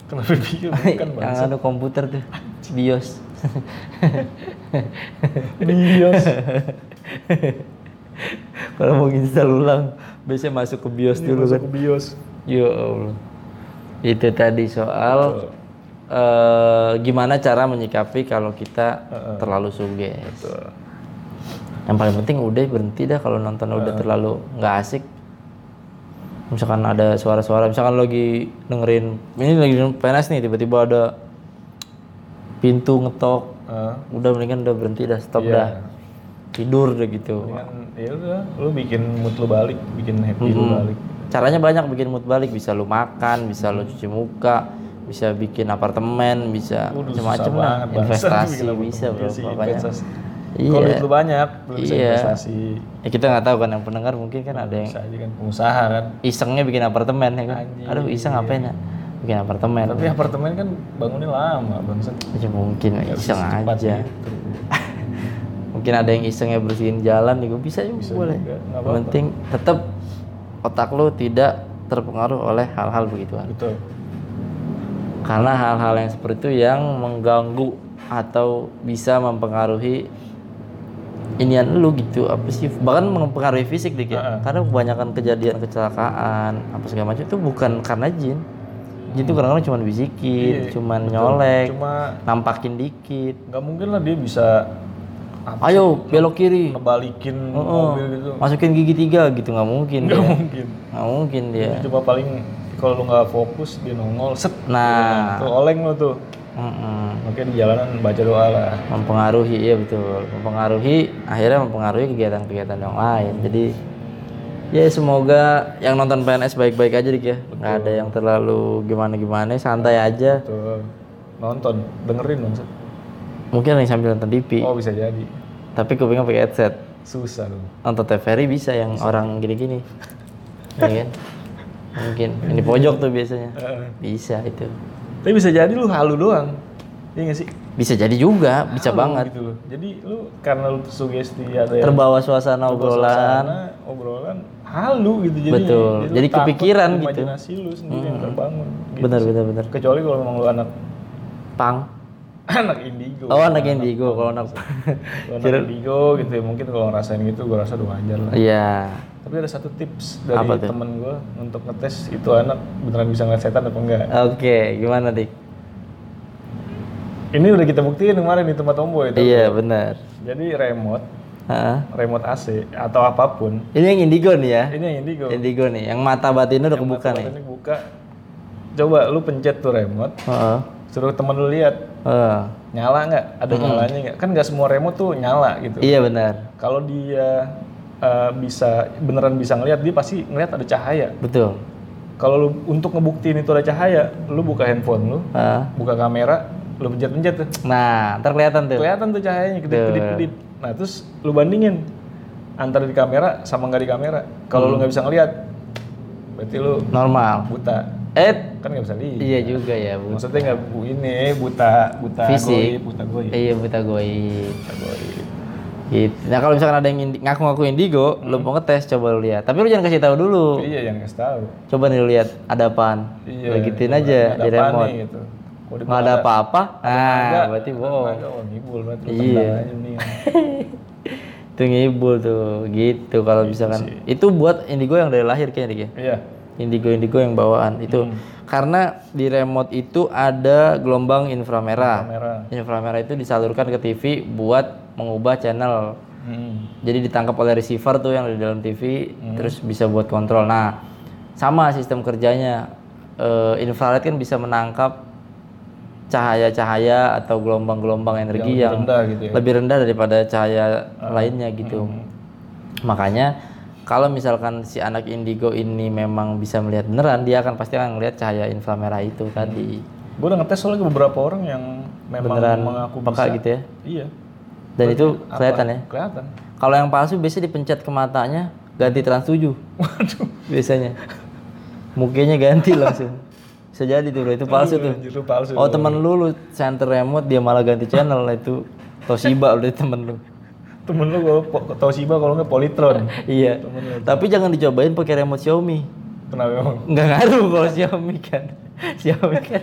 Kenapa bingung bukan yang anu komputer tuh. Bios. Bios. kalau mau install ulang biasanya masuk ke Bios dulu kan. Masuk ke bios. ya Allah itu tadi soal eh, gimana cara menyikapi kalau kita terlalu suges yang paling penting udah berhenti dah kalau nonton udah terlalu nggak asik. Misalkan ada suara-suara misalkan lagi dengerin ini lagi PNS nih tiba-tiba ada pintu ngetok. Ah, udah mendingan udah berhenti dah stop Iya. dah. Tidur deh gitu. Ya udah, lu bikin mood lu balik, bikin happy lu balik. caranya banyak bikin mood balik. Bisa lu makan bisa lu cuci muka bisa bikin apartemen bisa macam-macam lah investasi apa bisa bro Iya investasi. Iya. Kalau duit lu banyak, lu bisa Iya. investasi. ya kita nggak tahu kan yang pendengar mungkin kan ada yang Bisa aja kan pengusaha kan. isengnya bikin apartemen ya kan Anjing, aduh iseng ngapain ya bikin apartemen Tapi apartemen kan bangunnya lama, Bang. ya mungkin iseng Cepat aja gitu. mungkin ada yang isengnya bersihin jalan juga bisa juga boleh juga, nggak yang penting tetap otak lu tidak terpengaruh oleh hal-hal begituan Betul. Karena hal-hal yang seperti itu yang mengganggu atau bisa mempengaruhi inian lu gitu. Apa sih? Bahkan mempengaruhi fisik dik ya karena kebanyakan kejadian kecelakaan apa segala macam itu bukan karena jin. Jin itu kadang-kadang cuma bisikin cuma nyolek Cuma nampakin dikit. nggak mungkin lah dia bisa apa, ayo belok kiri. ngebalikin mobil gitu. masukin gigi tiga gitu nggak mungkin Nggak mungkin. nggak mungkin dia. Cuma paling kalau lu nggak fokus dia nongol set. nah Tuh oleng lu tuh. mm-mm. Makanya di jalanan baca doa lah. mempengaruhi iya betul mempengaruhi akhirnya mempengaruhi kegiatan-kegiatan yang lain jadi ya semoga yang nonton PNS baik-baik aja dik ya nggak ada yang terlalu gimana-gimana santai aja Tuh nonton, dengerin dong. Mungkin yang sambil nonton TV Oh bisa jadi. tapi kupingnya pakai headset Susah dong. nonton TVRI bisa yang orang gini-gini ya kan mungkin. Ini pojok tuh biasanya. Bisa itu. Tapi bisa jadi lu halu doang. Iya gak sih? bisa jadi juga bisa banget. Gitu loh. Jadi lu karena lu sugesti ada yang terbawa suasana obrolan. suasana, obrolan halu gitu. Jadi Betul. Jadi takut, kepikiran gitu. imajinasi lu sendiri yang terbangun gitu. bener bener bener kecuali kalau memang lu anak pang. Anak indigo. Oh anak indigo. Kalau anak Lu anak indigo gitu ya mungkin kalau ngerasain gitu gua rasa udah wajar lah. Iya tapi ada satu tips dari temen gua untuk ngetes itu anak beneran bisa ngeliat setan apa enggak. Oke gimana dik? Ini udah kita buktiin kemarin di tempat ombo itu. Iya benar. Jadi remote Hah? remote AC atau apa pun. Ini yang indigo nih ya? Ini yang indigo. Indigo nih yang mata batinnya udah kebuka nih. Ini buka coba lu pencet tuh remote Heeh. suruh temen lu lihat. Heeh. nyala nggak? Ada nyalanya nggak? Kan nggak semua remote tuh nyala gitu. Iya benar. Kalau dia eh, bisa beneran bisa ngelihat dia pasti ngelihat ada cahaya. Betul. Kalau lu untuk ngebuktiin itu ada cahaya lu buka handphone lu Heeh. buka kamera lu pencet-pencet. Tuh nah ntar kelihatan tuh. Kelihatan tuh cahayanya kedip-kedip nah terus lu bandingin antara di kamera sama nggak di kamera. Kalau lu nggak bisa ngelihat berarti lu normal. buta. Eh. Kan nggak bisa lihat. Iya juga ya bu maksudnya nggak bu ini buta buta Fisik. goib, buta goib. Iya buta goib. Buta goib gitu. Nah kalau misalkan ada yang indi- ngaku-ngaku indigo lu mau ngetes coba lu lihat. Tapi lu jangan kasih tahu dulu. Iya yang kasih tahu. Coba nih lu lihat ada apaan? Iya lu gituin coba, aja di remote. nih, gitu. Nggak ada apa-apa? Nah berarti bohong. Ada oh ngibul berarti lu Iya. itu ngibul tuh gitu. Kalau misalkan itu buat indigo yang dari lahir kayaknya ya? Iya. indigo indigo yang bawaan itu karena di remote itu ada gelombang inframerah Kamera. inframerah itu disalurkan ke TV buat mengubah channel Hmm. jadi ditangkap oleh receiver tuh yang ada di dalam TV terus bisa buat kontrol nah sama sistem kerjanya Eh, infrared kan bisa menangkap cahaya-cahaya atau gelombang-gelombang energi lebih yang, rendah gitu ya. lebih rendah daripada cahaya lainnya gitu. Makanya kalau misalkan si anak indigo ini memang bisa melihat beneran, dia akan pasti akan melihat cahaya inframerah itu tadi. Gue udah ngetes soalnya ke beberapa orang yang memang Beneran mengaku peka bisa. gitu ya. Iya. Dan itu Apa? kelihatan ya. Kelihatan. Kalau yang palsu biasanya dipencet ke matanya, ganti trans 7 Waduh. biasanya. Mukanya ganti langsung. Bisa jadi tuh, bro. itu palsu tuh. Itu palsu. Oh temen lu lu center remote dia malah ganti channel itu Toshiba udah temen lu. Temen lu kalau po- Toshiba kalau nggak Polytron. Iya. Tapi jangan dicobain pakai remote Xiaomi. Kenapa emang? Nggak ngaruh kalau Xiaomi kan. Xiaomi kan.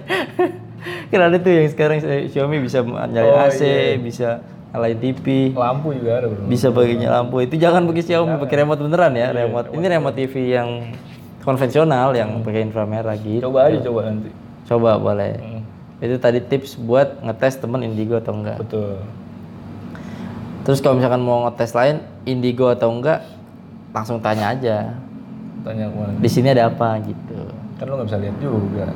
kan ada tuh yang sekarang Xiaomi bisa nyalain Oh, AC, bisa nyalain TV, Lampu juga ada bro. bisa pakai lampu. Itu jangan pakai Xiaomi, pakai remote beneran ya, remote. Ini remote TV yang konvensional yang pakai inframerah gitu. Coba aja coba nanti. Coba boleh. Hmm. Itu tadi tips buat ngetes temen indigo atau enggak. Betul. Terus kalau misalkan mau ngetes lain indigo atau enggak, langsung tanya aja. Tanya ke mana? Di sini ada apa gitu. Kan lu nggak bisa lihat juga.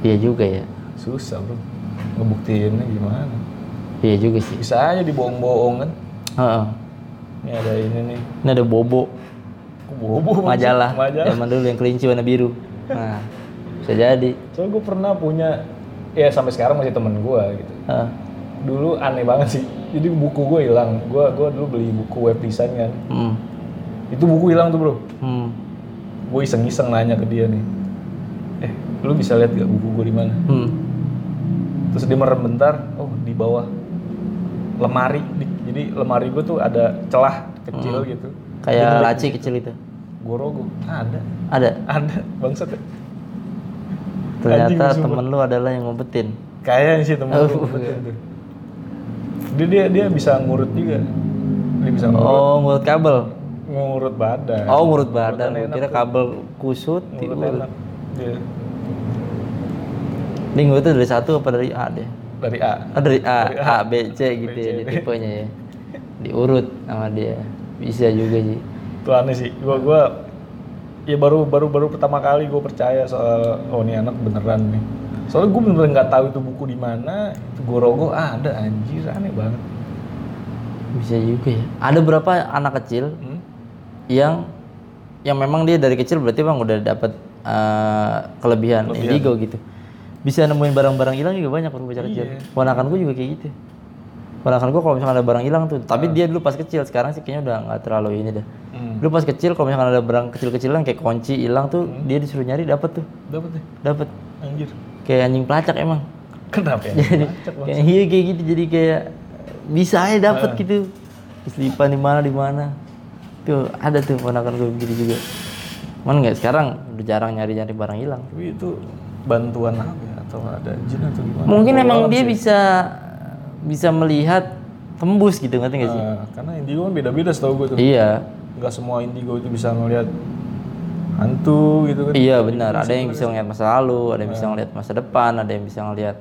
Iya juga ya. Susah bro. Ngebuktiinnya gimana? Iya juga sih. Bisa aja dibohong-bohong kan. Heeh. Ini ada ini nih. Ini ada bobo Kok bobo majalah. Majalah. Zaman dulu yang kelinci warna biru. Nah, bisa jadi. Soalnya gue pernah punya, ya sampai sekarang masih temen gue gitu. Heeh. Dulu aneh banget sih. Jadi buku gue hilang. Gue gua dulu beli buku web design kan. Hmm. Itu buku hilang tuh bro. Hmm. Gue iseng-iseng nanya ke dia nih. Eh, lu bisa lihat gak buku gue di mana? Hmm. Terus dia merem bentar. Oh, di bawah lemari. Di- Jadi lemari gue tuh ada celah kecil gitu. Kayak laci kecil itu. Gue rogo. Ada. Ada. Ada. Bangsat ya. Ternyata temen lu adalah yang ngumpetin. Kayaknya sih temen gue ngumpetin tuh. Dia, dia dia bisa ngurut juga. Dia bisa ngurut, Oh, ngurut kabel. ngurut badan. Oh, ngurut badan. Tuh. kabel kusut. Ngurut enak. Dia Ini ngurutnya dari satu apa dari A deh? dari A. Oh, dari A, Dari A, B, C gitu ya, di tipenya ya. Diurut sama dia. Bisa juga sih. Itu aneh sih. Gua gua ya baru baru baru pertama kali gue percaya soal oh ini anak beneran nih. Soalnya gue bener-bener nggak tahu itu buku di mana. Itu gue rogo ah, ada anjir aneh banget. Bisa juga ya. Ada berapa anak kecil Hmm? yang yang memang dia dari kecil berarti bang udah dapat eh, kelebihan, indigo gitu. Bisa nemuin barang-barang hilang juga banyak waktu bocah kecil. Ponakan gue juga kayak gitu. Ponakan gue kalau misalkan ada barang hilang tuh, tapi dia dulu pas kecil, sekarang sih kayaknya udah nggak terlalu ini dah. Hmm. Dulu pas kecil kalau misalkan ada barang kecil-kecilan kayak kunci hilang tuh, dia disuruh nyari dapat tuh, Dapat deh. dapat. Anjir. Kayak anjing pelacak emang. Kenapa ya? jadi kayak iya kayak gitu jadi kayak bisa aja dapat gitu selipan di mana di mana tuh ada tuh ponakan gue begitu juga mana nggak sekarang udah jarang nyari nyari barang hilang Tapi itu bantuan apa ya? Atau ada jin atau gimana? mungkin emang dia sih. bisa bisa melihat tembus gitu ngerti nggak sih Nah, karena indigo kan beda-beda setahu gue tuh. iya Nggak semua indigo itu bisa ngelihat hantu gitu kan. iya benar ada yang bisa ngeliat masa lalu ada yang bisa ngeliat masa depan ada yang bisa ngeliat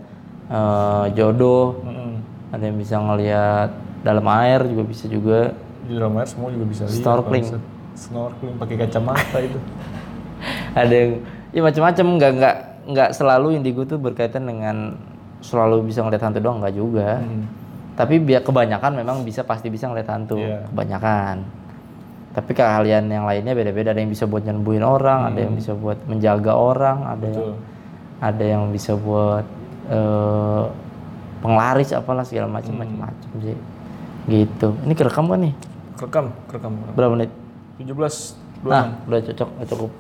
eh, jodoh Mm-mm. ada yang bisa ngeliat dalam air juga bisa juga Di dalam air semua juga bisa lihat. Snorkeling. bangsat. Snorkeling pakai kacamata itu. ada yang ya macam-macam nggak nggak nggak selalu indigo tuh berkaitan dengan selalu bisa ngeliat hantu doang nggak juga. Hmm. tapi biar kebanyakan memang bisa pasti bisa ngeliat hantu. Iya. kebanyakan. Tapi keahlian yang lainnya beda-beda. Ada yang bisa buat nyembuhin orang ada yang bisa buat menjaga orang ada yang ada yang bisa buat eh, penglaris apalah segala macam macam-macam sih. Gitu. Ini kerekam kan nih? Rekam, rekam. berapa menit? 17 Nah, udah cocok, cukup.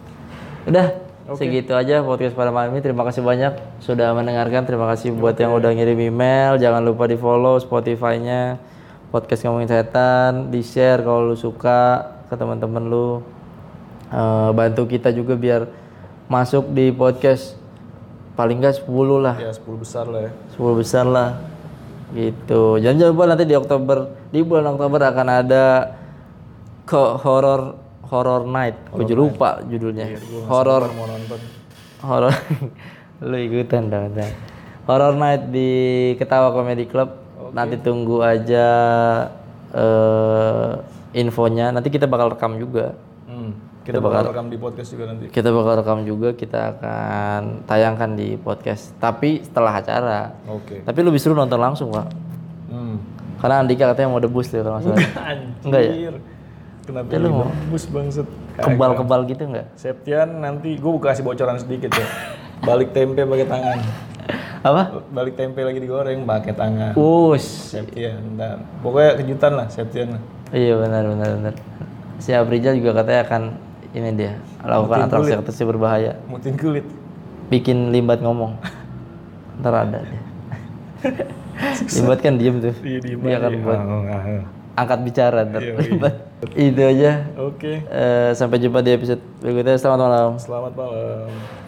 Udah, segitu aja podcast pada malam ini. Terima kasih banyak sudah mendengarkan. Terima kasih buat yang udah ngirim email. Jangan lupa di follow Spotify-nya podcast ngomongin setan, di share kalau lu suka ke teman-teman lu. Eh, bantu kita juga biar masuk di podcast paling enggak 10 lah. Ya 10 besar lah ya. 10 besar lah gitu jangan jangan lupa nanti di Oktober di bulan Oktober akan ada ke horror horror night gue juga lupa judulnya horror Mau nonton. horror lu ikutan dong horror night di Ketawa Comedy Club nanti tunggu aja eh infonya nanti kita bakal rekam juga Hmm. Kita bakal rekam di podcast juga nanti. kita bakal rekam juga kita akan tayangkan di podcast tapi setelah acara Oke. tapi lebih seru nonton langsung pak Hmm. karena Andika katanya mau debus tuh kalau nggak salah Anjir. Enggak ya? Kenapa Ya, lu bus bangset? kebal-kebal gitu nggak Septian nanti gue kasih bocoran sedikit ya. Balik tempe pakai tangan. apa Balik tempe lagi digoreng pakai tangan. Us Septian, ntar. Pokoknya kejutan lah Septian lah. iya benar benar benar si Abrijal juga katanya akan ini dia lakukan atraksi atraksi berbahaya Mutin kulit. bikin limbat ngomong ntar ada dia limbat kan diem tuh Iya, diem dia akan buat Ah, ah, ah. angkat bicara ntar Iya, iya. Itu aja Oke. Eh, sampai jumpa di episode berikutnya selamat malam Selamat malam.